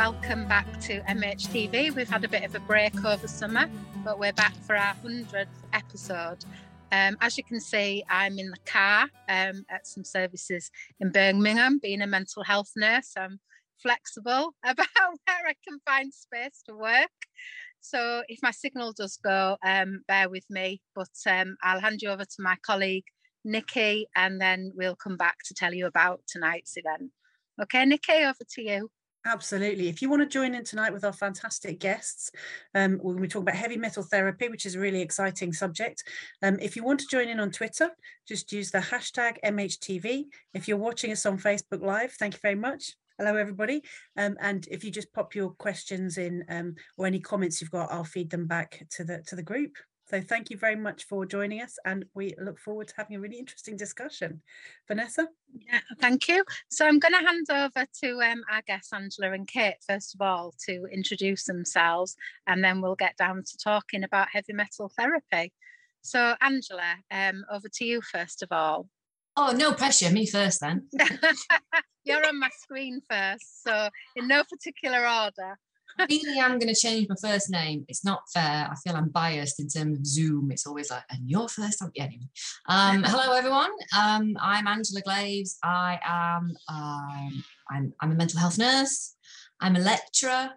Welcome back to MHTV. We've had a bit of a break over summer, but we're back for our 100th episode. Um, as you can see, I'm in the car um, at some services in Birmingham, being a mental health nurse. I'm flexible about where I can find space to work. So if my signal does go, um, bear with me, but um, I'll hand you over to my colleague, Nicky, and then we'll come back to tell you about tonight's event. Okay, Nicky, over to you. Absolutely. If you want to join in tonight with our fantastic guests, um, we're going to be talking about heavy metal therapy, which is a really exciting subject. Um, if you want to join in on Twitter, just use the hashtag MHTV. If you're watching us on Facebook Live, thank you very much. Hello, everybody. Um, and if you just pop your questions in um, or any comments you've got, I'll feed them back to the to the group. So thank you very much for joining us and we look forward to having a really interesting discussion. Vanessa? Yeah, thank you. So I'm going to hand over to um, our guests, Angela and Kate, first of all, to introduce themselves and then we'll get down to talking about heavy metal therapy. So Angela, um, over to you first of all. Oh, no pressure, me first then. You're on my screen first, so in no particular order really am going to change my first name. It's not fair. I feel I'm biased in terms of Zoom. It's always like, and your first time. Yeah, anyway. Um, hello, everyone. Um, I'm Angela Glaves. I am um, I'm, I'm a mental health nurse. I'm a lecturer.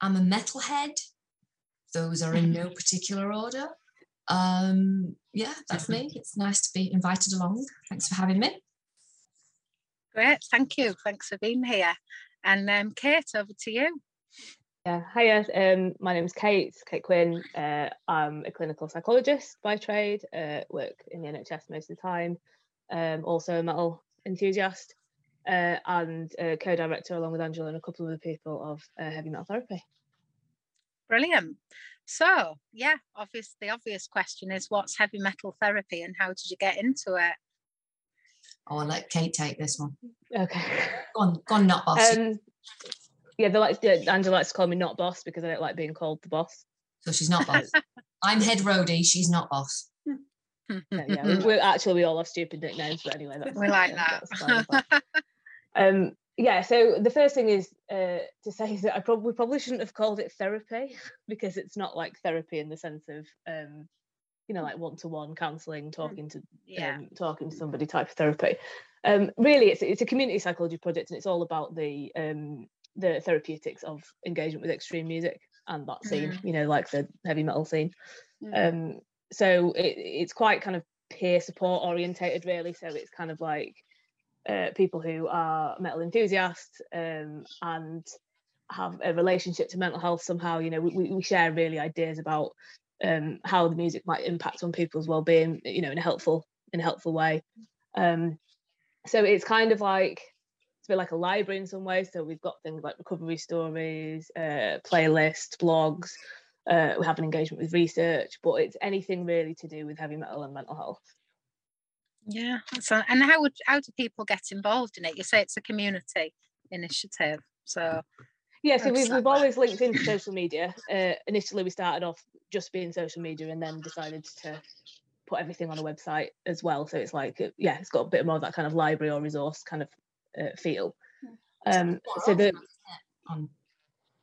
I'm a metalhead. Those are in no particular order. Um, yeah, that's me. It's nice to be invited along. Thanks for having me. Great, thank you. Thanks for being here. And um, Kate, over to you. Yeah, hiya. Um, my name is Kate, Kate Quinn. Uh, I'm a clinical psychologist by trade, uh, work in the NHS most of the time, um, also a metal enthusiast, uh, and co director, along with Angela and a couple of other people, of uh, heavy metal therapy. Brilliant. So, yeah, obvious, the obvious question is what's heavy metal therapy and how did you get into it? Oh, I'll let Kate take this one. Okay. Go on, go on, not boss. Um, yeah, they like yeah, Angela likes to call me not boss because I don't like being called the boss. So she's not boss. I'm head roadie. She's not boss. yeah, yeah. We, we, actually we all have stupid nicknames, but anyway, that's, we like that. Fine, um, yeah. So the first thing is uh, to say that I probably probably shouldn't have called it therapy because it's not like therapy in the sense of um, you know like one to one counselling, talking to yeah. um, talking to somebody type of therapy. Um, really, it's it's a community psychology project, and it's all about the um, the therapeutics of engagement with extreme music and that scene, mm. you know, like the heavy metal scene. Mm. Um, so it, it's quite kind of peer support orientated, really. So it's kind of like uh, people who are metal enthusiasts um, and have a relationship to mental health somehow. You know, we, we share really ideas about um, how the music might impact on people's well-being, you know, in a helpful in a helpful way. Um, so it's kind of like it's a bit like a library in some ways. So we've got things like recovery stories, uh, playlists, blogs. Uh, we have an engagement with research, but it's anything really to do with heavy metal and mental health. Yeah, so and how would how do people get involved in it? You say it's a community initiative, so yeah. So we've we've always linked into social media. Uh, initially, we started off just being social media, and then decided to put everything on a website as well. So it's like yeah, it's got a bit more of that kind of library or resource kind of uh, feel. Um, so the on,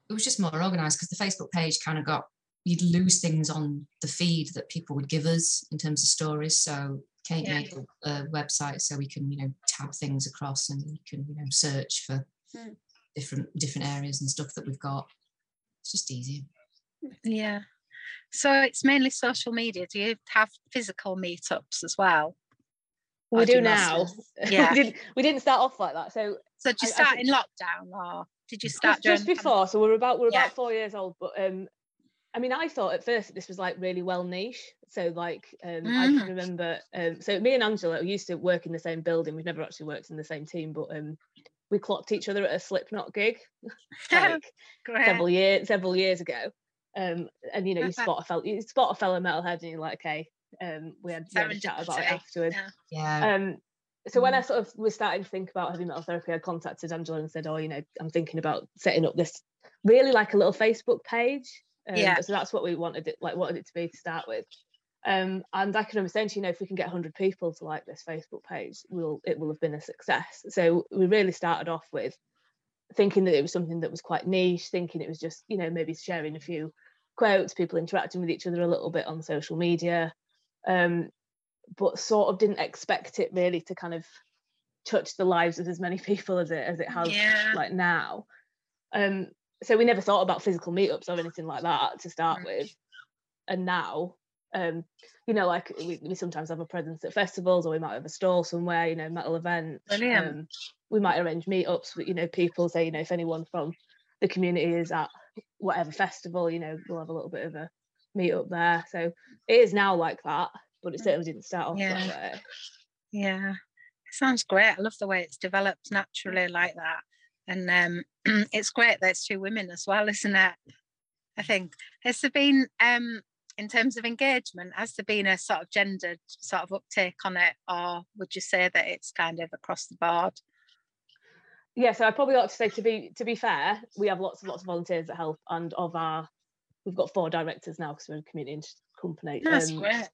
it was just more organized because the Facebook page kind of got you'd lose things on the feed that people would give us in terms of stories. So Kate yeah. made a, a, website so we can you know tab things across and we can you know search for mm. different different areas and stuff that we've got. It's just easier. Yeah. So it's mainly social media. Do you have physical meetups as well? We do now. Yeah. we, didn't, we didn't start off like that. So So did you start I, in lockdown or did you start just, just before? So we're about we're yeah. about four years old. But um I mean I thought at first this was like really well niche. So like um mm. I can mm. remember um so me and Angela used to work in the same building. We've never actually worked in the same team, but um we clocked each other at a Slipknot gig like several years several years ago. Um, and you know, you spot a fellow, you spot a fellow metalhead, and you're like, okay, um, we had, we had a chat about it afterwards. Yeah. yeah. Um, so when I mm. sort of was starting to think about heavy metal therapy, I contacted Angela and said, "Oh, you know, I'm thinking about setting up this really like a little Facebook page." Um, yeah. So that's what we wanted it like wanted it to be to start with. Um, and I can remember saying, you know, if we can get 100 people to like this Facebook page, will it will have been a success. So we really started off with thinking that it was something that was quite niche, thinking it was just, you know, maybe sharing a few quotes, people interacting with each other a little bit on social media, um, but sort of didn't expect it really to kind of touch the lives of as many people as it as it has Yeah. like now. Um, so we never thought about physical meetups or anything like that to start Right. with, and now. Um, you know, like we, we sometimes have a presence at festivals, or we might have a stall somewhere. You know, metal events. Um, we might arrange meetups with you know people. Say you know if anyone from the community is at whatever festival, you know, we'll have a little bit of a meetup there. So it is now like that, but it certainly didn't start off Yeah. that way. Yeah, it sounds great. I love the way it's developed naturally like that. And um, it's great that it's two women as well, isn't it? I think. Has there been, um, in terms of engagement, has there been a sort of gendered sort of uptake on it? Or would you say that it's kind of across the board? yeah so i probably ought to say to be to be fair we have lots and lots of volunteers that help and of our we've got four directors now because we're a community company That's um, great.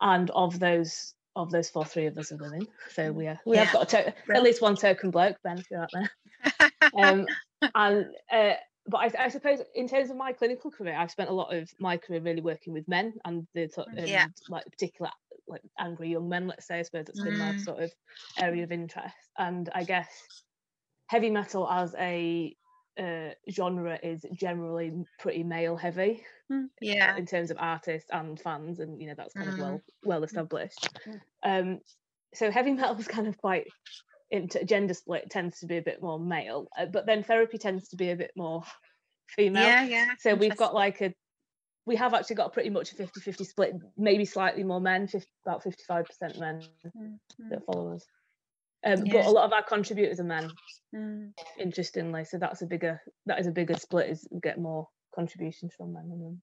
and of those of those four three of us are women so we are we have got a to- at least one token bloke ben if you're out there um and uh but I, I suppose in terms of my clinical career i've spent a lot of my career really working with men and the of Yeah. like particular like angry young men let's say i suppose that's been my Mm. sort of area of interest and i guess heavy metal as a uh, genre is generally pretty male heavy yeah. in terms of artists and fans and you know that's kind of Mm. well well established Mm. um so heavy metal is kind of quite into gender split tends to be a bit more male uh, but then therapy tends to be a bit more female Yeah, yeah. so we've got like a we have actually got pretty much a 50-50 split maybe slightly more men 50, about 55% men Mm, that follow us um, Yeah. but a lot of our contributors are men mm. interestingly so that's a bigger that is a bigger split is we get more contributions from men than women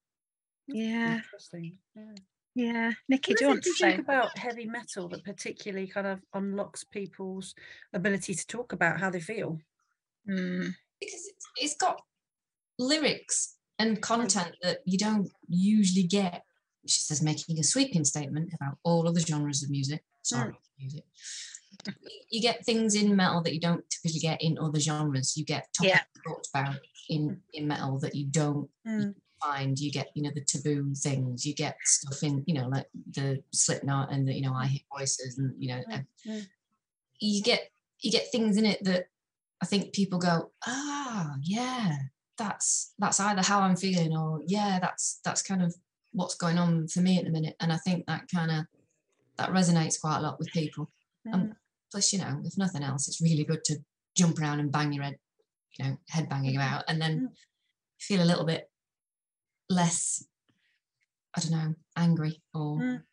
Yeah, Interesting. Yeah. yeah. Nicky, do you want to you think say? about heavy metal that particularly kind of unlocks people's ability to talk about how they feel? Mm, because it's, it's got lyrics and content that you don't usually get. She says making a sweeping statement about all other genres of music. Sorry, music. You get things in metal that you don't typically get in other genres. You get topics Yeah. talked about in in metal that you don't Mm, find. You get you know the taboo things. You get stuff in you know like the Slipknot and the you know I Hear Voices and you know Mm, you get you get things in it that I think people go, ah, yeah, that's that's either how I'm feeling or yeah, that's that's kind of what's going on for me at the minute. And I think that kind of that resonates quite a lot with people. Um, plus, you know, if nothing else, it's really good to jump around and bang your head, you know, head banging about, and then Mm. feel a little bit less, I don't know, angry or Mm. a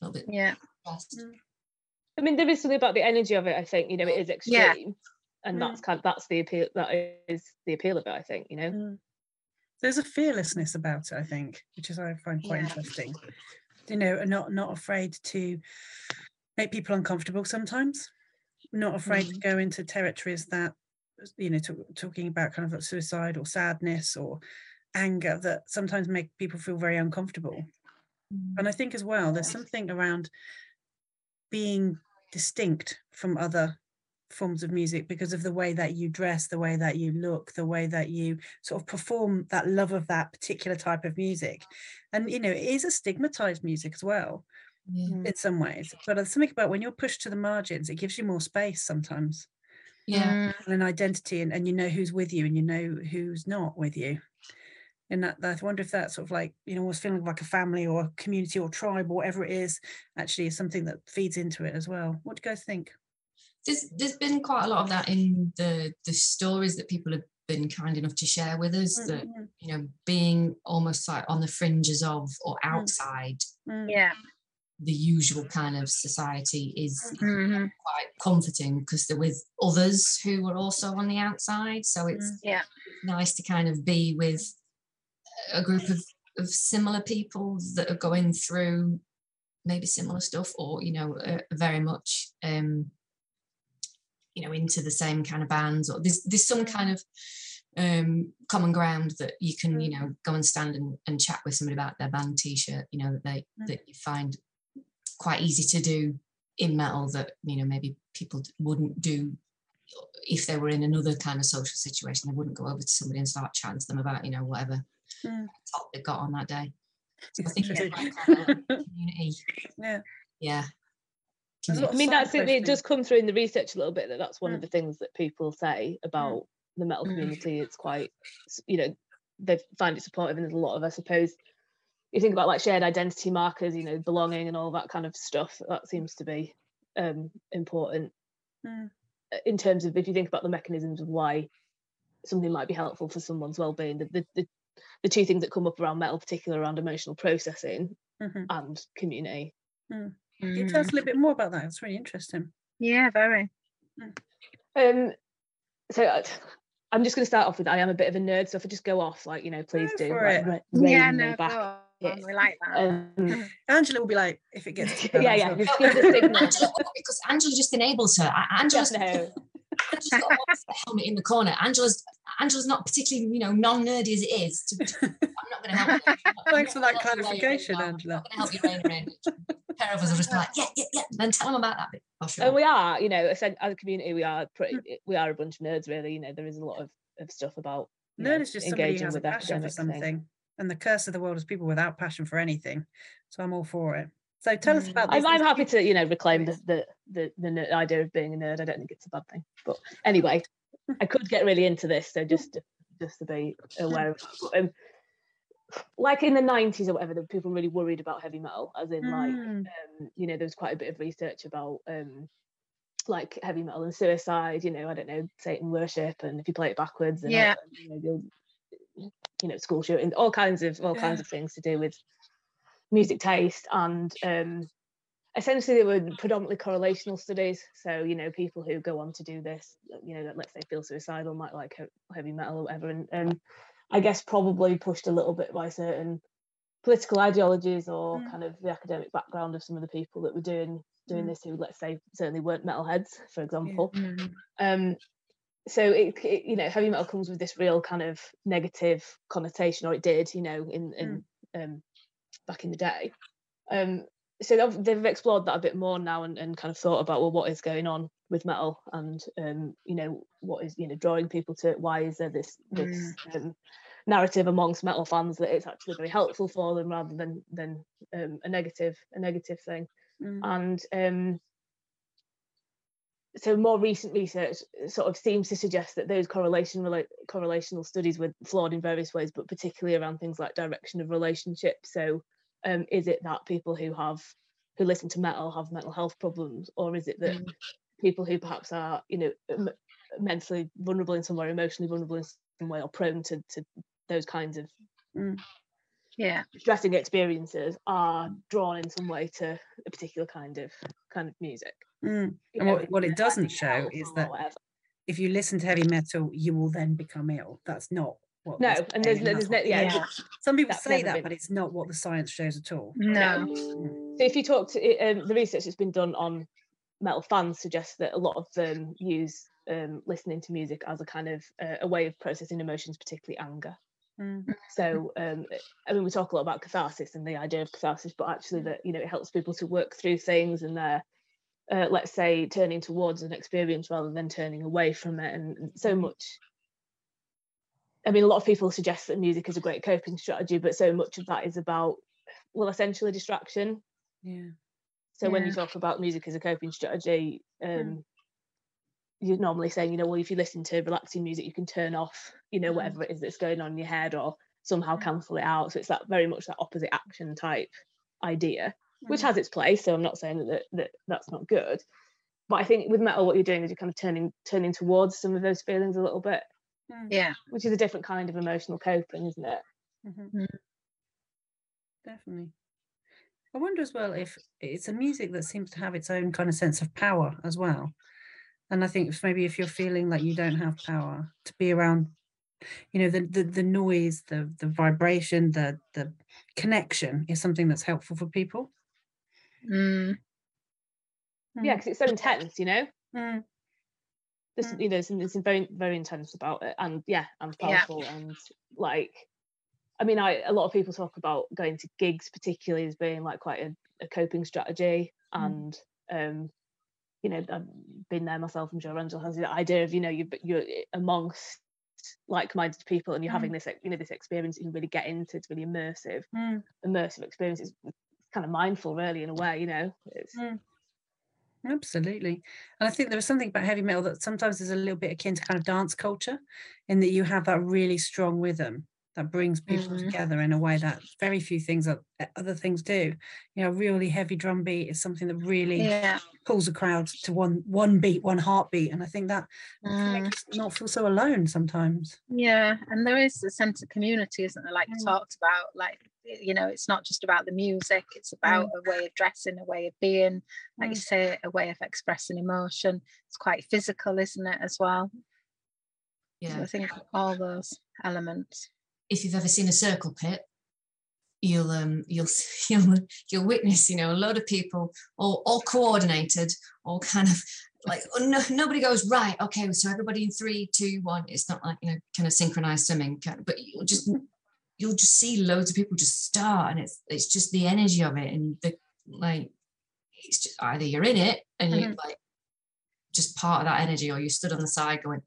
little bit yeah. stressed. Mm. I mean, there is something about the energy of it. I think you know it is extreme, Yeah. and Mm. that's kind of that's the appeal. That is the appeal of it. I think you know. Mm. There's a fearlessness about it, I think, which is I find quite Yeah. interesting. You know, not not afraid to make people uncomfortable sometimes. Not afraid to mm-hmm. go into territories that you know, to, talking about kind of like suicide or sadness or anger that sometimes make people feel very uncomfortable. Mm-hmm. And I think as well, there's something around being distinct from other forms of music because of the way that you dress, the way that you look, the way that you sort of perform that love of that particular type of music. And, you know, it is a stigmatized music as well Yeah. In some ways. But there's something about when you're pushed to the margins, it gives you more space sometimes yeah. Mm, and an identity and, and you know who's with you and you know who's not with you. And that, that I wonder if that sort of like, you know, was feeling like a family or a community or tribe or whatever it is, actually is something that feeds into it as well. What do you guys think? there's there's been quite a lot of that in the the stories that people have been kind enough to share with us that Mm, you know being almost like on the fringes of or Mm. outside mm, yeah. The usual kind of society is mhm, quite comforting because they're with others who are also on the outside so it's Mm. Yeah. nice to kind of be with a group of, of similar people that are going through maybe similar stuff or you know uh, very much um you know into the same kind of bands or there's there's some kind of um common ground that you can you know go and stand and, and chat with somebody about their band t-shirt you know that they Mm. that you find quite easy to do in metal that you know maybe people wouldn't do if they were in another kind of social situation, they wouldn't go over to somebody and start chatting to them about, you know, whatever Mm. top they got on that day. So I think it's quite community. Yeah. Yeah. There's a lot I mean, that's it. It does come through in the research a little bit that that's one Mm. of the things that people say about the metal Mm. community. It's quite, you know, they find it supportive, and there's a lot of, I suppose, you think about like shared identity markers, you know, belonging and all that kind of stuff. That seems to be um, important Mm. uh, in terms of if you think about the mechanisms of why something might be helpful for someone's well-being. The the, the, the two things that come up around metal, particularly around emotional processing Mhm. and community. Can you tell us a little bit more about that? It's really interesting. Mm. Yeah, very. Um, so I- I'm just going to start off with I am a bit of a nerd, so if I just go off, like you know, please Go do. like, it. re- Yeah, rein me no, back. Go We like that. Um, Angela will be like, if it gets too bad, yeah, yeah. sure. Just give the signal. Angela, because Angela just enables her. Angela's, no. Angela's got a helmet in the corner. Angela's Angela's not particularly, you know, non-nerdy as it is. To, to- I'm not going to help. you. Thanks for that help you rein her in, clarification. Angela. I'm not going to help you rein her in. A pair of us will just like, yeah, yeah, yeah. Then tell them about that bit. Oh, sure. And we are, you know, as a community, we are pretty. We are a bunch of nerds, really. You know, there is a lot of, of stuff about you Nerd know, is just somebody who engaging has a with passion for academics things. And the curse of the world is people without passion for anything. So I'm all for it. So tell us Mm. about this. I'm, I'm happy to, you know, reclaim the the the, the idea of being a nerd. I don't think it's a bad thing. But anyway, I could get really into this, so just just to be aware of. But, um, like in the 90s or whatever, there were people really worried about heavy metal, as in like Mm. um, you know, there was quite a bit of research about um, like heavy metal and suicide. You know, I don't know, Satan worship, and if you play it backwards, and all- Yeah. you know, you'll, you know, school shooting, all kinds of all kinds of things to do with music taste, and um, essentially they were predominantly correlational studies. So you know, people who go on to do this, you know, let's say feel suicidal, might like heavy metal or whatever, and um, I guess probably pushed a little bit by certain political ideologies or Mm. kind of the academic background of some of the people that were doing doing Mm. this who let's say certainly weren't metalheads for example Mm. um so it, it you know heavy metal comes with this real kind of negative connotation or it did you know in in um back in the day. Um so they've, they've explored that a bit more now and, and kind of thought about well what is going on with metal? And um you know what is you know drawing people to it why is there this this um, narrative amongst metal fans that it's actually very helpful for them rather than than um, a negative a negative thing? Mm. and um, so more recent research sort of seems to suggest that those correlation rela- correlational studies were flawed in various ways, but particularly around things like direction of relationships. So, um, is it that people who have who listen to metal have mental health problems, or is it that Mm. people who perhaps are you know m- mentally vulnerable in some way, emotionally vulnerable in some way, or prone to to those kinds of Yeah. distressing experiences are drawn in some way to a particular kind of kind of music. Mm. And know, what- it- what it doesn't show is that whatever. If you listen to heavy metal, you will then become ill. That's not what. no, and there's no, there's no, yeah. Yeah. Some people that's say that, been- but it's not what the science shows at all. No. Mm. So if you talk to um, the research that's been done on metal fans suggests that a lot of them use um, listening to music as a kind of uh, a way of processing emotions, particularly anger. Mm. So um, I mean, we talk a lot about catharsis and the idea of catharsis, but actually that you know it helps people to work through things and they're uh, let's say turning towards an experience rather than turning away from it, and so much. I mean, a lot of people suggest that music is a great coping strategy, but so much of that is about, well, essentially distraction. Yeah. So when you talk about music as a coping strategy, um, Mm. You're normally saying, you know, well, if you listen to relaxing music, you can turn off, you know, Mm. whatever it is that's going on in your head or somehow Mm. cancel it out. So it's that very much that opposite action type idea, which Mm. has its place. So I'm not saying that, that that's not good. But I think with metal, what you're doing is you're kind of turning turning towards some of those feelings a little bit. Yeah. which is a different kind of emotional coping, isn't it? Mhm. Mm. Definitely. I wonder as well if it's a music that seems to have its own kind of sense of power as well. And I think if maybe if you're feeling like you don't have power to be around, you know, the the, the noise, the the vibration, the the connection is something that's helpful for people. Mm. Yeah, because it's so intense, you know. Mm. There's, Mm. you know, something very, very intense about it, and yeah, and Yeah. powerful, and like, I mean, I a lot of people talk about going to gigs, particularly as being like quite a, a coping strategy, Mm. and um, you know I've been there myself. I'm sure Angela has the idea of you know you you're amongst like-minded people and you're Mm. having this you know this experience you can really get into it's really immersive Mm. immersive experience it's kind of mindful really in a way you know it's Mm. Absolutely. And I think there was something about heavy metal that sometimes is a little bit akin to kind of dance culture, in that you have that really strong rhythm that brings people Mhm. together in a way that very few things that other things do. You know, really heavy drum beat is something that really Yeah. pulls a crowd to one one beat, one heartbeat. And I think that Mm. make us not feel so alone sometimes. Yeah, and there is a sense of community, isn't there? Like Mm. talked about, like you know, it's not just about the music; it's about a way of dressing, a way of being, like you Mm. say, a way of expressing emotion. It's quite physical, isn't it, as well? So Yeah. I think all those elements. If you've ever seen a circle pit, you'll um you'll you'll you'll witness you know a lot of people all all coordinated, all kind of like oh, no, nobody goes right. Okay, so everybody in three, two, one. It's not like you know kind of synchronized swimming, kind of, but you'll just you'll just see loads of people just start, and it's it's just the energy of it and the like. It's just either you're in it and you're like just part of that energy, or you stood on the side going,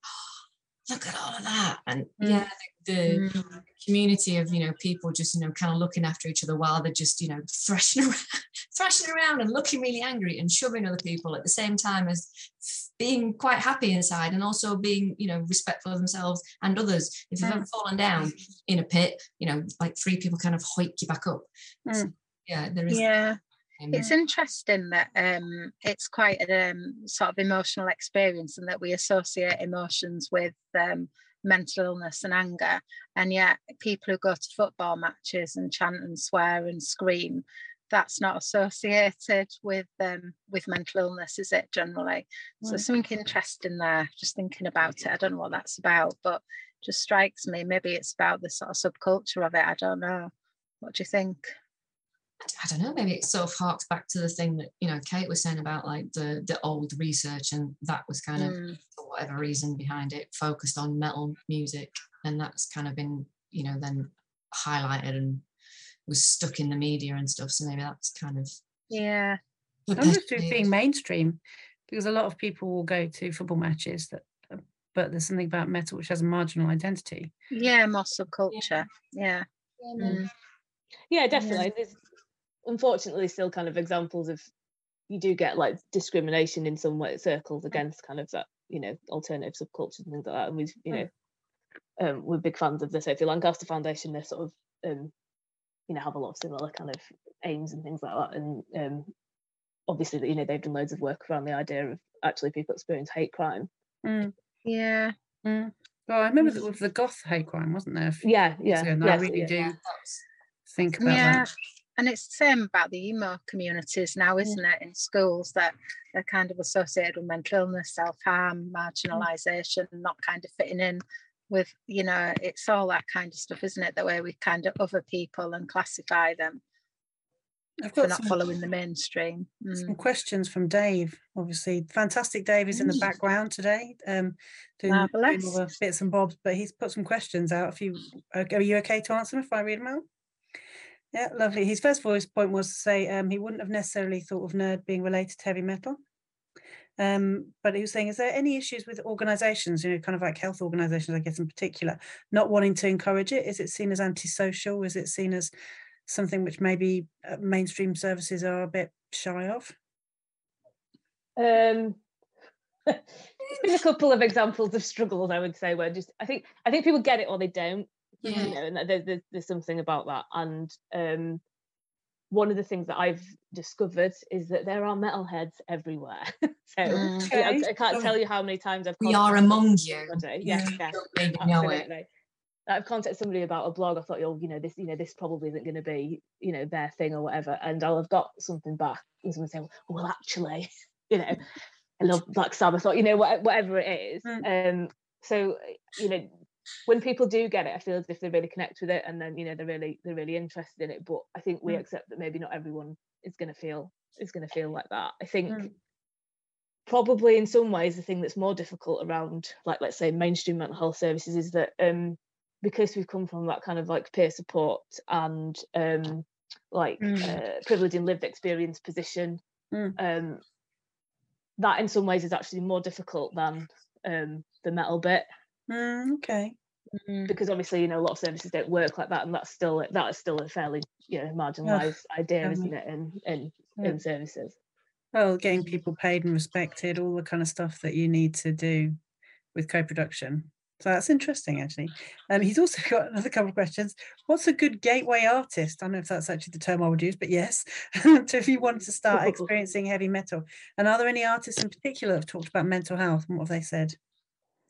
look at all of that, and Mm. yeah, the, the Mm. community of you know people just you know kind of looking after each other while they're just you know thrashing around, thrashing around and looking really angry and shoving other people at the same time as being quite happy inside and also being you know respectful of themselves and others. If you've Mm. ever fallen down in a pit, you know like three people kind of hoik you back up. So, Mm. yeah, there is. Yeah. It's interesting that um, it's quite a um, sort of emotional experience and that we associate emotions with um, mental illness and anger. And yet, people who go to football matches and chant and swear and scream, that's not associated with um, with mental illness, is it generally? So, Mm. something interesting there, just thinking about it. I don't know what that's about, but just strikes me. Maybe it's about the sort of subculture of it. I don't know. What do you think? I don't know, maybe it sort of harks back to the thing that, you know, Kate was saying about like the the old research and that was kind of Mm. for whatever reason behind it, focused on metal music. And that's kind of been, you know, then highlighted and was stuck in the media and stuff. So maybe that's kind of Yeah. I wonder if it's perpetuated. being mainstream because a lot of people will go to football matches that but there's something about metal which has a marginal identity. Yeah, more subculture. Yeah. Mm. yeah definitely there's unfortunately still kind of examples of you do get like discrimination in some way circles against kind of that you know alternative subcultures and things like that and we've you know um, we're big fans of the Sophie Lancaster Foundation they sort of um, you know have a lot of similar kind of aims and things like that and um, obviously you know they've done loads of work around the idea of actually people experience hate crime Mm, Yeah. mm. Well, I remember that with the goth hate crime, wasn't there? yeah yeah and I really yeah. do think about Yeah. that. And it's the same about the emo communities now, isn't it? In schools that they're kind of associated with mental illness, self harm, marginalisation, not kind of fitting in with, you know, it's all that kind of stuff, isn't it? The way we kind of other people and classify them I've for not some, following the mainstream. some Mm. questions from Dave. Obviously, fantastic. Dave is in the Mm. background today, um, doing, doing all the bits and bobs. But he's put some questions out. If you are are you okay to answer them if I read them out? Yeah, lovely. His first voice point was to say um, he wouldn't have necessarily thought of nerd being related to heavy metal. Um, but he was saying, is there any issues with organisations, you know, kind of like health organisations, I guess in particular, not wanting to encourage it? Is it seen as antisocial? Is it seen as something which maybe uh, mainstream services are a bit shy of? Um, been a couple of examples of struggles I would say where just I think I think people get it or they don't. Yeah. You know, and there's, there's there's something about that. And um, one of the things that I've discovered is that there are metalheads everywhere. so Mm. I- I, I can't tell you how many times I've We are among you. somebody. Yeah, Yeah. yeah, know it. absolutely. I've contacted somebody about a blog. I thought, oh, you know, this, you know, this probably isn't going to be, you know, their thing or whatever. And I'll have got something back. And someone saying, well, actually, you know, I love Black Sabbath, or you know, whatever it is. Um, so you know, when people do get it, I feel as if they really connect with it, and then you know they're really they're really interested in it. But I think we Mm. accept that maybe not everyone is going to feel is going to feel like that. I think Mm. probably in some ways the thing that's more difficult around like let's say mainstream mental health services is that um because we've come from that kind of like peer support and um like Mm. uh, privilege and lived experience position Mm. um that in some ways is actually more difficult than um, the metal bit Mm, okay. Mm. because obviously you know a lot of services don't work like that and that's still that is still a fairly you know marginalized idea isn't it in in, Yeah. in services Well, getting people paid and respected, all the kind of stuff that you need to do with co-production. So that's interesting, actually. Um, he's also got another couple of questions. What's a good gateway artist? I don't know if that's actually the term I would use, but yes, so if you wanted to start experiencing heavy metal. And are there any artists in particular that have talked about mental health and what have they said?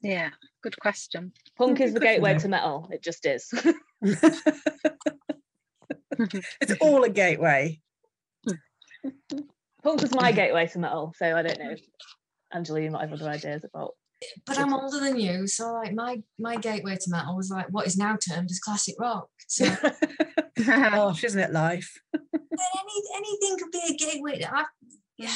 Yeah, good question. punk is the gateway to metal it just is it's all a gateway. punk was my gateway to metal so i don't know angela you might have other ideas about But I'm older than you, so like my my gateway to metal was like what is now termed as classic rock. So Gosh, isn't it life? any anything could be a gateway. I, yeah,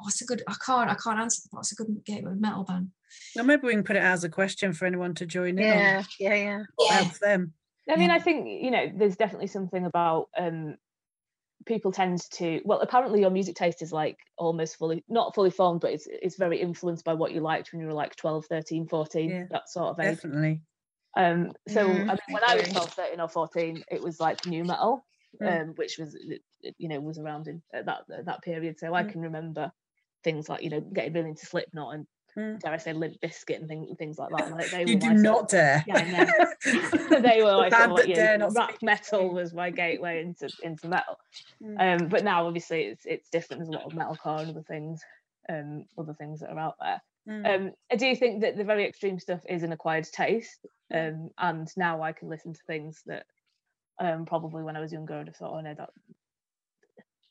what's a good? I can't I can't answer. What's a good gateway metal band? Or maybe we can put it as a question for anyone to join in yeah, on. yeah, yeah. What Yeah, helps them. I mean, I think you know, there's definitely something about um, people tend to. Well, apparently, your music taste is like almost fully, not fully formed, but it's it's very influenced by what you liked when you were like 12, 13, 14, Yeah, that sort of age. Definitely. Um, so Mm, I mean, when I was agree. 12, 13 or 14, it was like nu metal, Mm. um, which was it- it, you know was around in at that at that period. So I Mm. can remember things like you know getting really into Slipknot and Mm. dare I say Limp Bizkit and things things like that. Like, they You do sort not of- dare. Yeah, I know. they were like, sort of like that you dare know, not rap metal was my gateway into into metal. Mm. Um, but now obviously it's it's different. There's a lot of metalcore and other things, um, other things that are out there. Mm. Um, I do think that the very extreme stuff is an acquired taste, um, and now I can listen to things that um, probably when I was younger I'd have thought, oh no, that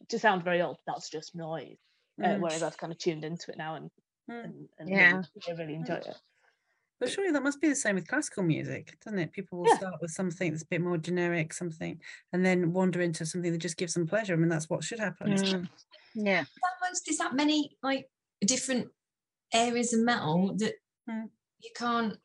to sound very old, that's just noise. Uh, Mm. whereas I've kind of tuned into it now and Mm. and, and Yeah. really, I really enjoy it. But surely that must be the same with classical music, doesn't it? People will Yeah. start with something that's a bit more generic, something, and then wander into something that just gives them pleasure. I mean, that's what should happen. Mm. Yeah. that much, there's that many like different areas of metal that Mm. you can't.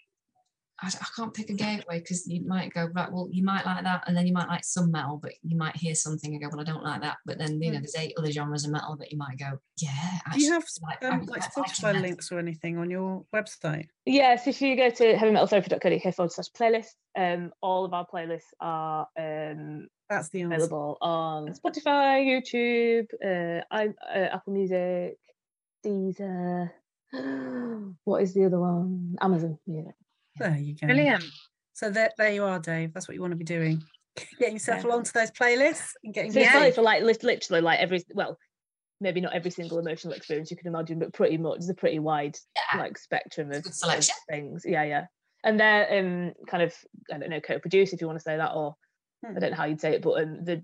I, I can't pick a gateway because you might go right. Well, you might like that, and then you might like some metal, but you might hear something and go, "Well, I don't like that." But then you know, Mm. there's eight other genres of metal that you might go, "Yeah." Do you have like, um, like like Spotify metal." links or anything on your website? Yes, if you go to heavymetaltherapy.co.uk forward slash playlist, um, all of our playlists are um, That's the answer. available on Spotify, YouTube, uh, I, uh, Apple Music, Deezer. What is the other one? Amazon Music. There you go. Brilliant. So there, there you are, Dave. That's what you want to be doing. Getting yourself Yeah. along to those playlists and getting So it's Yeah. for like literally like every well, maybe not every single emotional experience you can imagine, but pretty much it's a pretty wide Yeah. like spectrum of, things. Yeah, yeah. And they're um kind of I don't know co-produced if you want to say that, or I Hmm. don't know how you'd say it, but um, the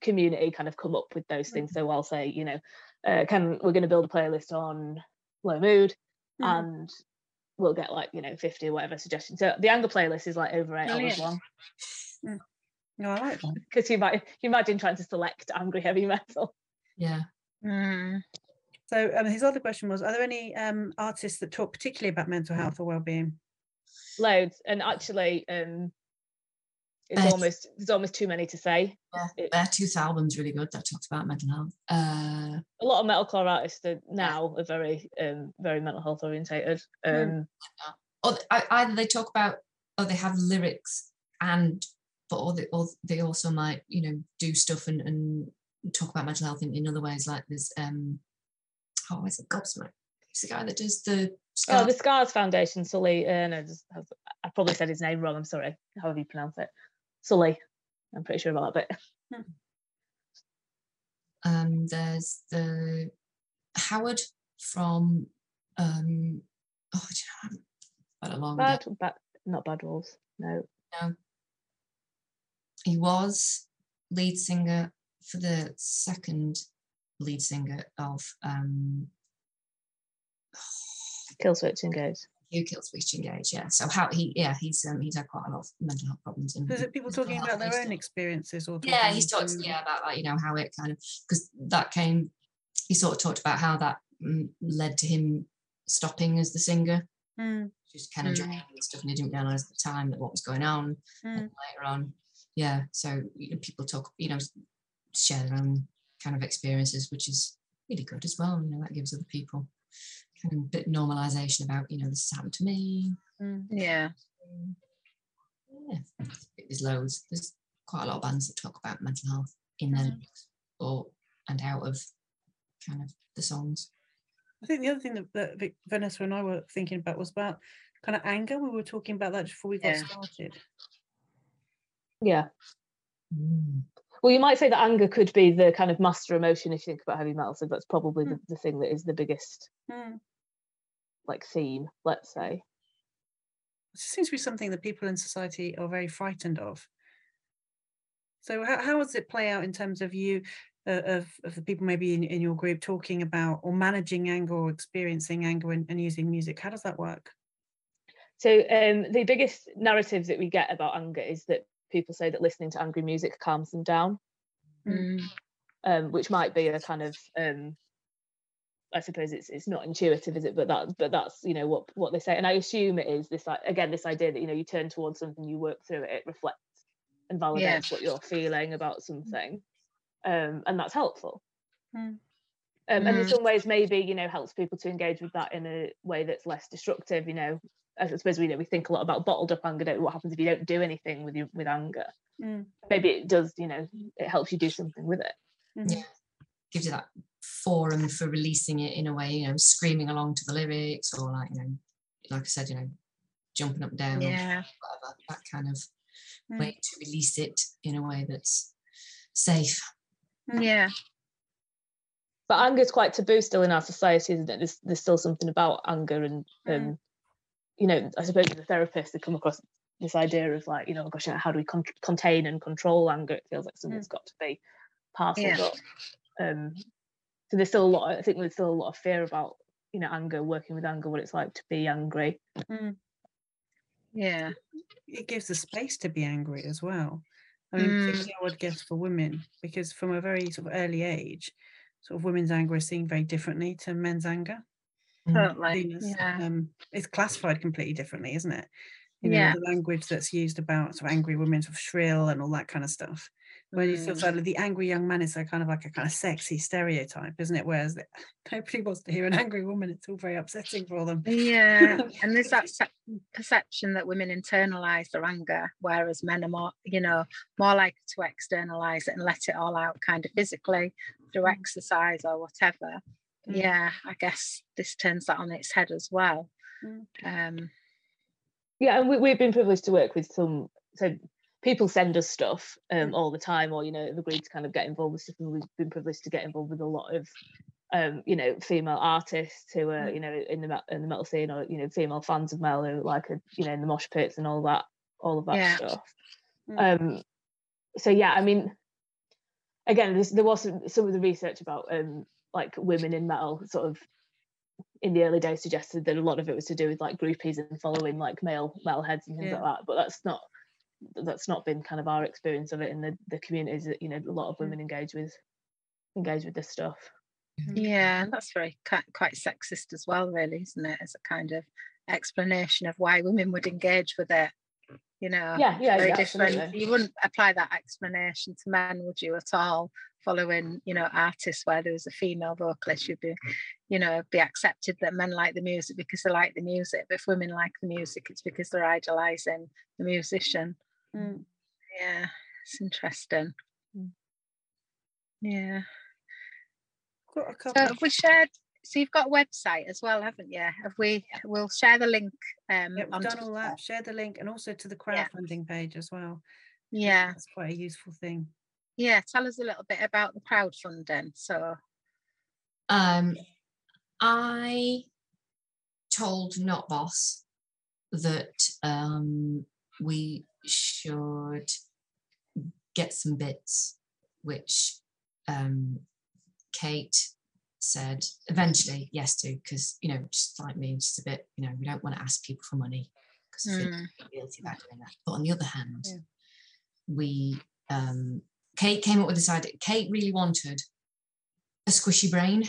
community kind of come up with those things. So I'll say, you know, uh, can we're going to build a playlist on low mood, Mhm. and we'll get like you know 50 or whatever suggestions. So the anger playlist is like over eight hours Brilliant. long No, I like that. because you might you imagine trying to select angry heavy metal. Yeah. Mm. So um, his other question was: Are there any um, artists that talk particularly about mental health or well-being? Loads, and actually, um, it's Beth. almost there's almost too many to say. Yeah, It- their tooth album's really good. That talks about mental health. Uh, A lot of metalcore artists are now are very um very mental health orientated. Um, or th- either they talk about, or they have lyrics, and but or they, or they also might, you know, do stuff and, and talk about mental health in, in other ways. Like there's, um, oh, is it Godsmack? It's the guy that does the. Oh, Scars. the Scars Foundation, Sully. Uh, no, just, I probably said his name wrong. I'm sorry. However you pronounce it, Sully. I'm pretty sure about that bit. um, there's the Howard from. Um, oh, do you know, long. Bad, bad, not Bad Wolves. No. No. He was lead singer for the second lead singer of um Killswitch Engage. Hugh Killswitch Engage, yeah. So how he yeah, he's um he's had quite a lot of mental health problems and Is it people talking about their own experiences or? yeah he's talked yeah about like you know how it kind of because that came he sort of talked about how that mm, led to him stopping as the singer Mm, just kind of Mm. and stuff and he didn't realize at the time that what was going on mm. and later on yeah so you know, people talk you know share their own kind of experiences which is really good as well you know that gives other people kind of bit normalization about, you know, this has happened to me. Mm. Yeah. Yeah, there's loads. There's quite a lot of bands that talk about mental health in their Mhm. lyrics or and out of kind of the songs. I think the other thing that, that Vic- Vanessa and I were thinking about was about kind of anger. We were talking about that before we got Yeah. started. Yeah. Mm. Well, you might say that anger could be the kind of master emotion if you think about heavy metal. So that's probably Hmm. the, the thing that is the biggest Mm. like theme, let's say. It seems to be something that people in society are very frightened of. So how, how does it play out in terms of you, uh, of, of the people maybe in, in your group talking about or managing anger or experiencing anger and, and using music? How does that work? So um, the biggest narrative that we get about anger is that people say that listening to angry music calms them down, Mm. um, which might be a kind of um, I suppose it's it's not intuitive, is it? But that but that's you know what what they say, and I assume it is this like again this idea that you know you turn towards something, you work through it, it reflects and validates what you're feeling about something, um, and that's helpful. Mm. Um, and in Mm. some ways, maybe you know helps people to engage with that in a way that's less destructive. You know, I suppose we know we think a lot about bottled up anger. Don't, what happens if you don't do anything with you with anger? Mm. Maybe it does. You know, it helps you do something with it. Mhm. Yeah. Gives you that forum for releasing it in a way, you know, screaming along to the lyrics or like, you know, like I said, you know, jumping up and down or Yeah. whatever, that kind of Mm. way to release it in a way that's safe. Yeah. But anger is quite taboo still in our society, isn't it? There's, there's still something about anger, and um, Mm. you know, I suppose as a therapist, they come across this idea of like, you know, gosh, how do we con- contain and control anger? It feels like something's got to be parceled Yeah. up. Um, so there's still a lot. I think there's still a lot of fear about you know anger, working with anger, what it's like to be angry. Mm. Yeah. It gives the space to be angry as well. I mean, Mm. particularly I would guess for women, because from a very sort of early age, sort of women's anger is seen very differently to men's anger. Mm. Totally. Venus, Yeah. um, it's classified completely differently, isn't it? You know, Yeah. the language that's used about sort of angry women, sort of shrill and all that kind of stuff. Where you Mm. sort of the angry young man is a kind of like a kind of sexy stereotype, isn't it? Whereas the, nobody wants to hear an angry woman; it's all very upsetting for them. Yeah, and there's that perception that women internalize their anger, whereas men are more, you know, more likely to externalize it and let it all out kind of physically through Mm. exercise or whatever. Mm. Yeah, I guess this turns that on its head as well. Mm. Um, yeah and we, we've been privileged to work with some so people send us stuff um, Mm. all the time or you know have agreed to kind of get involved with stuff and we've been privileged to get involved with a lot of um, you know female artists who are Mm. you know in the in the metal scene or you know female fans of metal who like are, you know in the mosh pits and all that all of that Yeah. stuff Mm. um so yeah i mean again this, there was some, some of the research about um like women in metal sort of in the early days suggested that a lot of it was to do with like groupies and following like male male heads and things Yeah. like that but that's not that's not been kind of our experience of it in the, the communities that you know a lot of women engage with engage with this stuff yeah, that's very quite sexist as well, really, isn't it? As a kind of explanation of why women would engage with it. You know, yeah yeah, very yeah different. absolutely. You wouldn't apply that explanation to men, would you, at all? Following, you know, artists where there was a female vocalist, you'd be, you know, be accepted that men like the music because they like the music. But if women like the music, it's because they're idolizing the musician. Mm. Yeah, it's interesting. Mm. Yeah. Got a So couple. have we shared? So you've got a website as well, haven't you? Have we? We'll share the link. Um, Yeah, we've done all Twitter. that. Share the link and also to the Yeah. crowdfunding page as well. Yeah, That's quite a useful thing. yeah. Tell us a little bit about the crowdfunding. So Um, I told Not Boss that um, we should get some bits, which um, Kate said eventually yes to, because you know, just like me, just a bit, you know, we don't want to ask people for money because I feel Mm. guilty about doing that. But on the other hand, Yeah. we um, Kate came up with this idea. Kate really wanted a squishy brain.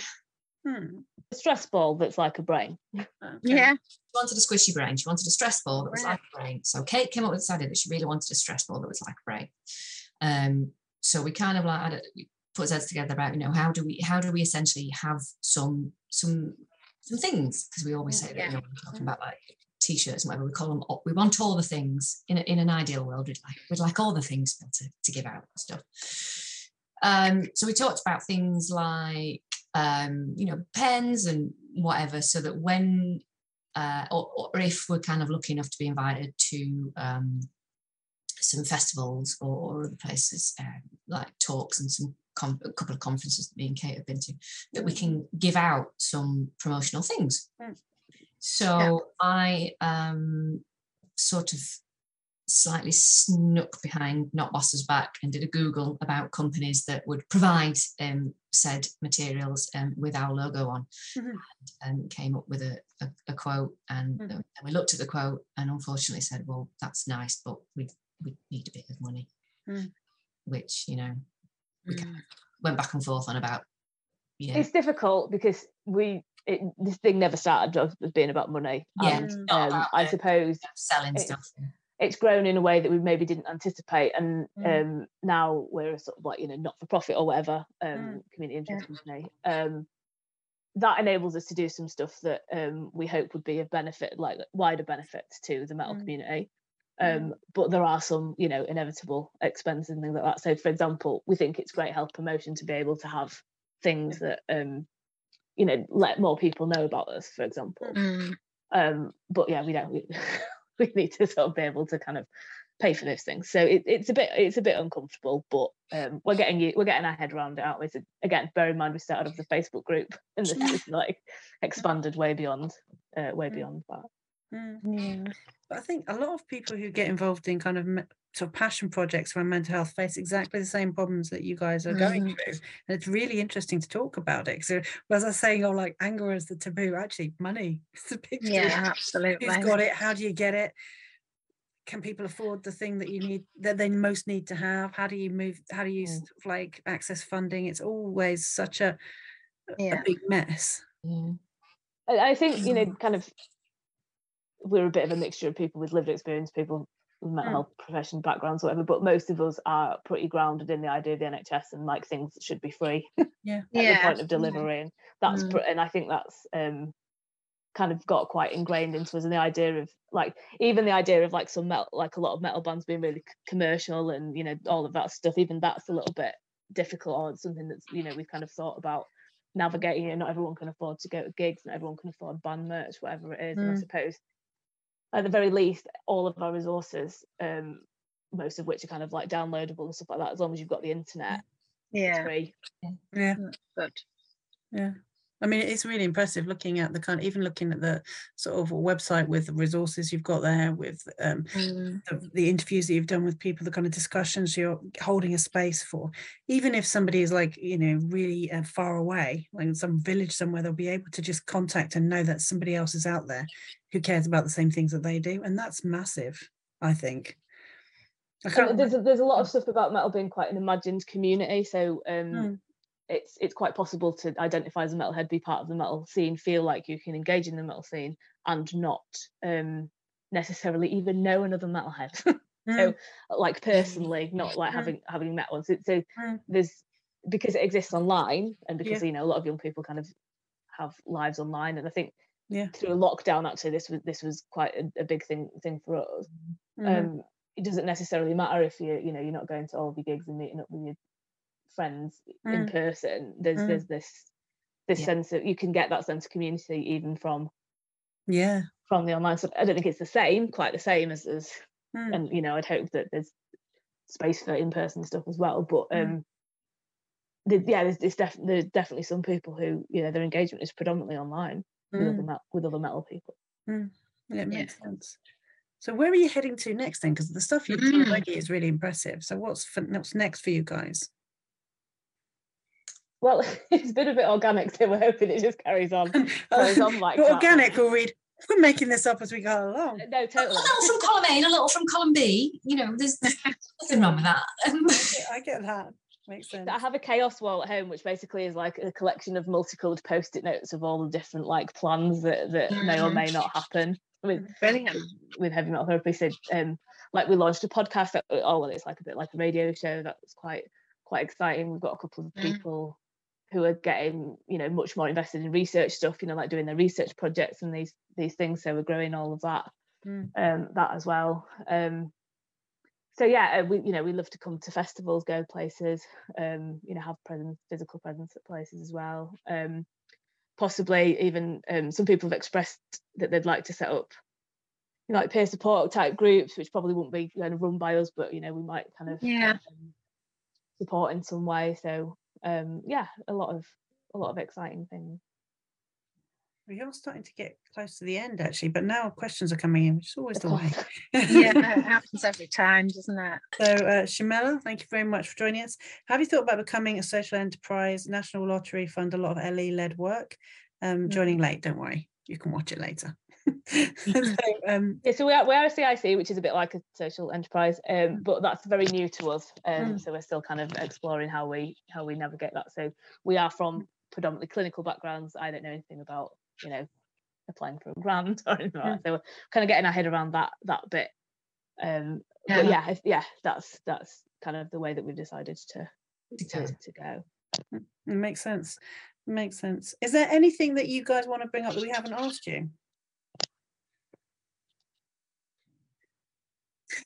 Hmm. a stress ball that's like a brain okay. yeah, She wanted a squishy brain. She wanted a stress ball that was Right. like a brain. So Kate came up with this idea that she really wanted a stress ball that was like a brain. Um, so we kind of like had a, we put our heads together about you know how do we how do we essentially have some some some things? Because we always say that you know, we're talking about like t-shirts and whatever we call them we want all the things in, a, in an ideal world. We'd like we'd like all the things to, to, give out and stuff. Um so we talked about things like um you know pens and whatever so that when uh or, or if we're kind of lucky enough to be invited to um some festivals or, or other places um, like talks and some com- a couple of conferences that me and Kate have been to that we can give out some promotional things. Mm. So I um, sort of slightly snuck behind Not Boss's back and did a Google about companies that would provide um, said materials um, with our logo on Mhm. and, and came up with a, a, a quote and, Mhm. and we looked at the quote and unfortunately said, well, that's nice, but we, we need a bit of money, Mm. which, you know, we Mm. kind of went back and forth on about, yeah, It's difficult because we it, this thing never started off as being about money. yeah, and, Mm. not um, about I the suppose selling it's- stuff. it's grown in a way that we maybe didn't anticipate and Mm. um now we're a sort of like you know not for profit or whatever um Mm. community interest company um that enables us to do some stuff that um we hope would be of benefit like wider benefits to the metal Mm. community Mm. Um but there are some you know inevitable expenses and things like that. So for example we think it's great health promotion to be able to have things that um you know let more people know about us for example. Mm. um but yeah we don't we, we need to sort of be able to kind of pay for those things. So it, it's a bit it's a bit uncomfortable but um we're getting we're getting our head around it aren't we? So again bear in mind we started off the facebook group and this is like expanded way beyond uh, way Mm. beyond that Mm. Yeah. But I think a lot of people who get involved in kind of me- sort of passion projects around mental health face exactly the same problems that you guys are going Mhm. through. And it's really interesting to talk about it. So, as I was saying, oh, like anger is the taboo, actually, money is the big taboo. Yeah, absolutely. Who's got it? How do you get it? Can people afford the thing that you need that they most need to have? How do you move? How do you Mm. sort of like access funding? It's always such a, a big mess. Yeah. I think you know kind of we're a bit of a mixture of people with lived experience people with mental Mm. health profession backgrounds whatever but most of us are pretty grounded in the idea of the nhs and like things should be free Yeah. at Yeah. the point of delivery and that's Mm. pr- and i think that's um kind of got quite ingrained into us and the idea of like even the idea of like some metal like a lot of metal bands being really c- commercial and you know all of that stuff even that's a little bit difficult or something that's you know we've kind of thought about navigating it not everyone can afford to go to gigs not everyone can afford band merch whatever it is and i Mm. suppose at the very least all of our resources um most of which are kind of like downloadable and stuff like that as long as you've got the internet it's Yeah. free Yeah. Good. Yeah. I mean, it's really impressive looking at the kind, even looking at the sort of website with the resources you've got there, with um, Mm. the, the interviews that you've done with people, the kind of discussions you're holding a space for. Even if somebody is like, you know, really uh, far away, like in some village somewhere, they'll be able to just contact and know that somebody else is out there who cares about the same things that they do. And that's massive, I think. I there's a, there's a lot of stuff about metal being quite an imagined community so um Mm. It's it's quite possible to identify as a metalhead be part of the metal scene feel like you can engage in the metal scene and not um necessarily even know another metalhead Mm, so like personally not like Mm. having having met one so, so Mm. there's because it exists online and because Yeah. you know a lot of young people kind of have lives online and i think Yeah. through a lockdown actually this was this was quite a, a big thing thing for us mhm, um it doesn't necessarily matter if you you know you're not going to all of your gigs and meeting up with your friends in Mm. person there's Mm. there's this this Yeah. sense of you can get that sense of community even from yeah. from the online stuff i don't think it's the same quite the same as as mm, and you know i'd hope that there's space for in-person stuff as well but Mm. um the, yeah there's, there's, def- there's definitely some people who you know their engagement is predominantly online with, other mm. met- with other metal people Yeah, it Yeah. makes sense. So where are you heading to next then? Because the stuff you've done Mm. already is really impressive. So what's for, what's next for you guys? Well it's been a bit organic so we're hoping it just carries on carries on like Well, that. organic will read. We're making this up as we go along. no totally. A little from column A and a little from column B. You know, there's, there's nothing wrong with that. I get that. Makes sense. I have a chaos wall at home, which basically is like a collection of multicolored post-it notes of all the different like plans that that may or may not happen with Brilliant. with heavy metal therapy. So, um, like we launched a podcast. That, oh well, it's like a bit like a radio show. That's quite quite exciting. We've got a couple of Mm. people who are getting you know much more invested in research stuff you know like doing their research projects and these these things so we're growing all of that Mm. um that as well um so yeah uh, we you know we love to come to festivals go places um you know have presence physical presence at places as well um possibly even um some people have expressed that they'd like to set up you know, like peer support type groups which probably won't be kind of run by us but you know we might kind of Yeah. um, support in some way so um yeah a lot of a lot of exciting things We are starting to get close to the end actually, but now questions are coming in, which is always the way. Yeah, it happens every time, doesn't it? So, uh, Shamela, thank you very much for joining us. Have you thought about becoming a social enterprise? National Lottery fund a lot of LE led work. Um, joining late, don't worry, you can watch it later. so, um, Yeah, so we are, we are a CIC, which is a bit like a social enterprise, um, but that's very new to us. Um, Mm. So we're still kind of exploring how we how we navigate that. So we are from predominantly clinical backgrounds. I don't know anything about you know applying for a grant or anything like that. So we're kind of getting our head around that that bit. Um, But Yeah. yeah, if, yeah, that's that's kind of the way that we've decided to To to, go. it makes sense. Makes sense. Is there anything that you guys want to bring up that we haven't asked you?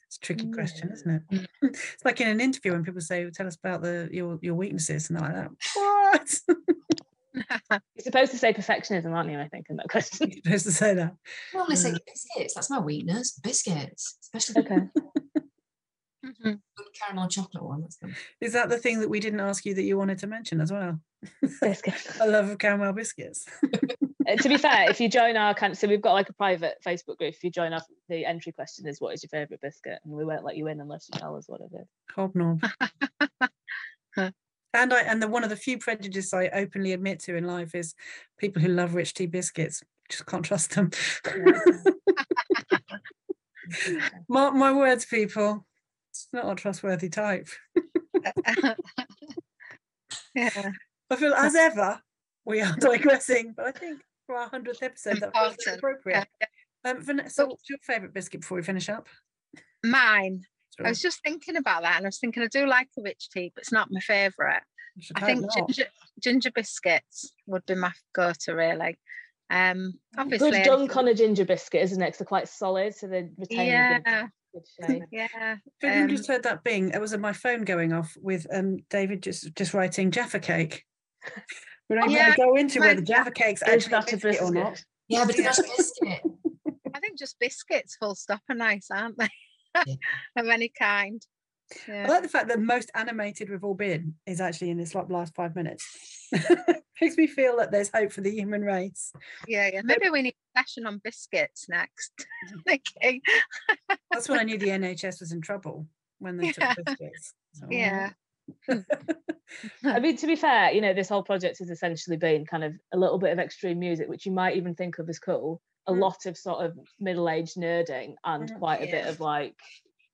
It's a tricky question, isn't it? it's like in an interview when people say, "Tell us about the your your weaknesses," and they're like that. What? You're supposed to say perfectionism, aren't you? I think in that question. You're supposed to say that. Normally say Mm. biscuits. That's my weakness. Biscuits, especially the Okay. Mhm. caramel chocolate one. That's good. Is that the thing that we didn't ask you that you wanted to mention as well? Biscuit. I love of caramel biscuits. Uh, to be fair, if you join our kind, so we've got like a private Facebook group. If you join us, the entry question is, "What is your favourite biscuit?" and we won't let you in unless you tell us what it is. Hobnob. and I and the one of the few prejudices I openly admit to in life is people who love rich tea biscuits. Just can't trust them. Mark my words, people. It's not a trustworthy type. yeah. I feel as ever we are digressing, but I think for our hundredth episode that feels Important. appropriate. Um, Vanessa, what's your favourite biscuit before we finish up? Mine. I was just thinking about that and I was thinking I do like a rich tea, but it's not my favourite. I I think ginger, ginger biscuits would be my go-to really. Um obviously Good dunk on a ginger biscuit, isn't it? 'Cause they're quite solid, so they retain Yeah, good shape. yeah. I think you um, just heard that bing. It was my phone going off with um David just just writing Jaffa cake. We don't Yeah, even go into whether mine- Jaffa cake's Is actually a that a biscuit or not. Yeah, but it's not a biscuit. I think just biscuits full stop are nice, aren't they? Yeah. of any kind. I like the fact that most animated we've all been is actually in this like last five minutes. Makes me feel that there's hope for the human race. yeah, yeah. Maybe we need a session on biscuits next. okay. That's when I knew the NHS was in trouble when they Yeah. took biscuits. So, Yeah. I mean, to be fair, you know, this whole project has essentially been kind of a little bit of extreme music, which you might even think of as cool. A Mm. lot of sort of middle-aged nerding and Mm, quite a bit of like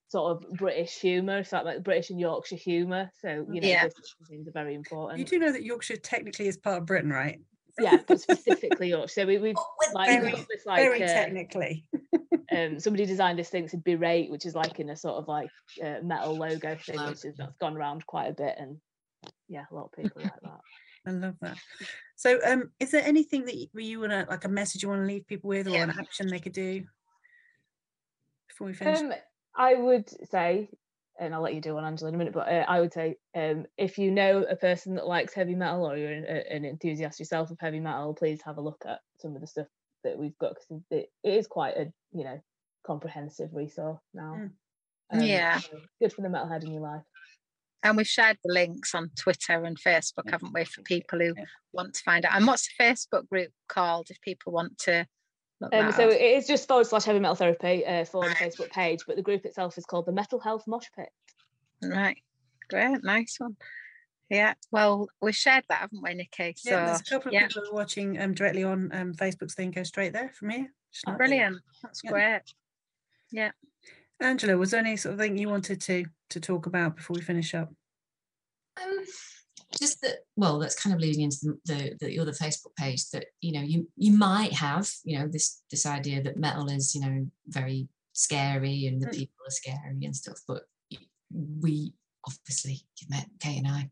sort of British humour, so like British and Yorkshire humour. So you know, Yeah. things are very important. You do know that Yorkshire technically is part of Britain, right? yeah, but specifically Yorkshire. So we, we've Oh, like Very- this like Very uh, technically. um, somebody designed this thing to berate, which is like in a sort of like uh, metal logo thing, which is that's gone around quite a bit, and yeah, a lot of people like that. I love that. So, um, is there anything that you, you want to like a message you want to leave people with, or an action they could do before we finish? Um, I would say, and I'll let you do one, Angela, in a minute. But uh, I would say, um, if you know a person that likes heavy metal, or you're an, an enthusiast yourself of heavy metal, please have a look at some of the stuff that we've got because it, it is quite a you know comprehensive resource now. Mm. Um, Yeah. so good for the metalhead in your life. And we've shared the links on Twitter and Facebook, haven't we, for people who Yeah. want to find out. And what's the Facebook group called if people want to Um, so up? it is just forward slash heavy metal therapy uh, for the Facebook page, but the group itself is called the Metal Health Mosh Pit. Right. Great. Nice one. Yeah. Well, we've shared that, haven't we, Nicky? So yeah, there's a couple of yeah. people watching um, directly on um, Facebook, so they can go straight there from here. Just like that. brilliant. That's Yeah. great. Yeah. Angela, was there any sort of thing you wanted to to talk about before we finish up? Um, just that. Well, that's kind of leading into the, the the other Facebook page that you know you you might have you know this this idea that metal is you know very scary and the Mm. people are scary and stuff, but we obviously you've met Kate and I.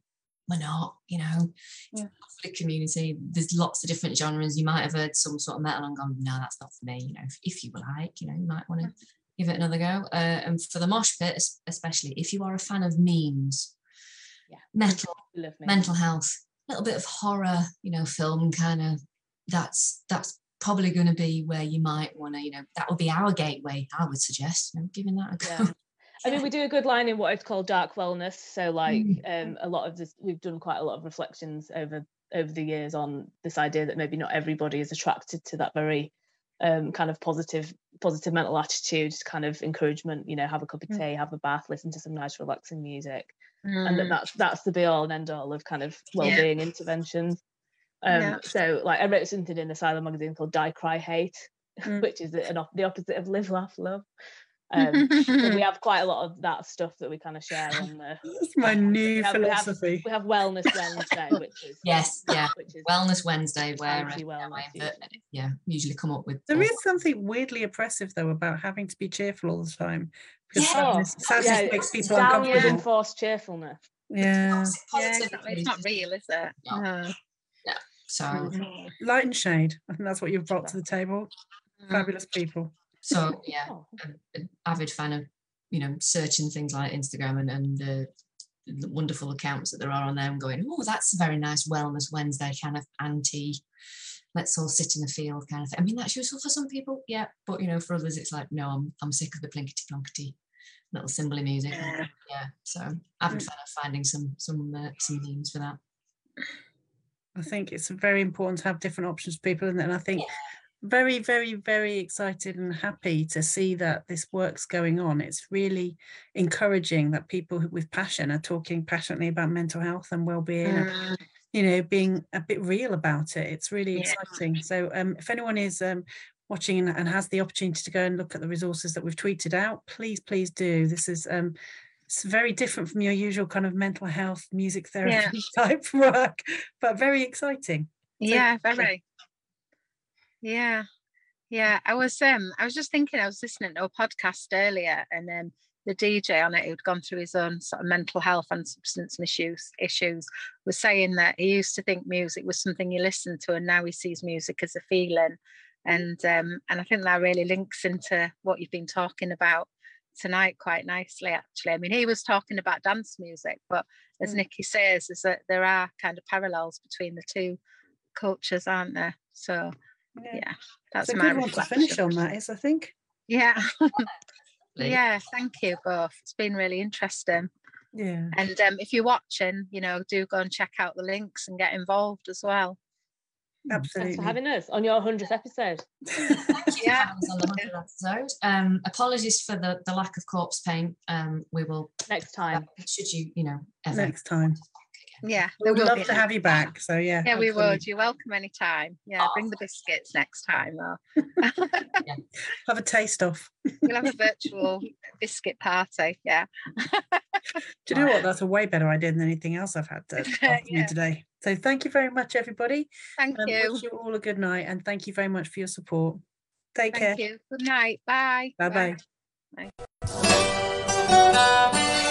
we're not, you know, Yeah. the community. There's lots of different genres. You might have heard some sort of metal and gone, no, that's not for me. You know, if, if you like, you know, you might want to give it another go. Uh, and for the mosh pit, especially if you are a fan of memes, Yeah. metal, me. mental health, a little bit of horror, you know, film kind of. That's that's probably going to be where you might want to, you know, that would be our gateway. I would suggest, you know, giving that a go. Yeah. I mean, we do a good line in what is called dark wellness. So, like, Mm. um, a lot of this, we've done quite a lot of reflections over over the years on this idea that maybe not everybody is attracted to that very um, kind of positive positive mental attitude, kind of encouragement. You know, have a cup of Mm. tea, have a bath, listen to some nice relaxing music, and Mm. that that's that's the be all and end all of kind of well-being interventions. Um, Yeah. So, like, I wrote something in Asylum magazine called "Die, Cry, Hate," Mm. which is an the opposite of "Live, Laugh, Love." Um, we have quite a lot of that stuff that we kind of share on the. That's my new we have, we have- philosophy. We have Wellness Wednesday, which is Yes, yeah. which is Wellness Wednesday, where uh, anti-wellness. I invert- yeah, usually come up with. There all- is something weirdly oppressive though about having to be cheerful all the time. Because Yeah. sadness, sadness yeah, makes people uncomfortable. enforced cheerfulness. Yeah. toxic yeah, exactly. It's not real, is it? No. No. So, Mm. Light and shade. I think that's what you've brought to the table. Mm. Fabulous people. So yeah, Oh, an avid fan of you know searching things like Instagram and and the, the wonderful accounts that there are on there and going, oh, that's a very nice Wellness Wednesday kind of anti. Let's all sit in the field kind of thing. I mean, that's useful for some people, yeah, but you know, for others, it's like, no, I'm I'm sick of the plinkety plonkety little symbol music. Yeah. Yeah, so avid Mm. fan of finding some some uh, some memes for that. I think it's very important to have different options for people, and then I think very, very, very excited and happy to see that this work's going on. It's really encouraging that people with passion are talking passionately about mental health and well-being. and, Mm. you know, being a bit real about it. It's really Yeah. exciting. So, um, if anyone is um, watching and, and has the opportunity to go and look at the resources that we've tweeted out, please, please do. This is um, it's very different from your usual kind of mental health, music therapy type work, but very exciting. So- yeah very yeah yeah i was um i was just thinking i was listening to a podcast earlier and um the dj on it who'd gone through his own sort of mental health and substance misuse issues was saying that he used to think music was something you listened to and now he sees music as a feeling and um and i think that really links into what you've been talking about tonight quite nicely actually i mean he was talking about dance music but as Mm. nicky says is that there are kind of parallels between the two cultures, aren't there? So yeah, that's it's a my good one to finish on. That is, I think. Yeah, yeah. Thank you both. It's been really interesting. Yeah. And um, if you're watching, you know, do go and check out the links and get involved as well. Absolutely. Thanks for having us on your hundredth episode. Thank you Yeah. having on the 100th episode. Um, apologies for the, the lack of corpse paint. Um, we will, Next time. should you, you know, ever. Next time. Yeah, we would love to have you back. So yeah. Yeah, we would. You're welcome anytime. Yeah, bring the biscuits next time. Though. Have a taste off. we'll have a virtual biscuit party. Yeah. Do you know what? That's a way better idea than anything else I've had to Yeah. today. So thank you very much, everybody. Thank Um, you. wish you all a good night and thank you very much for your support. Take Thank care. you. Good night. Bye. Bye bye. Thank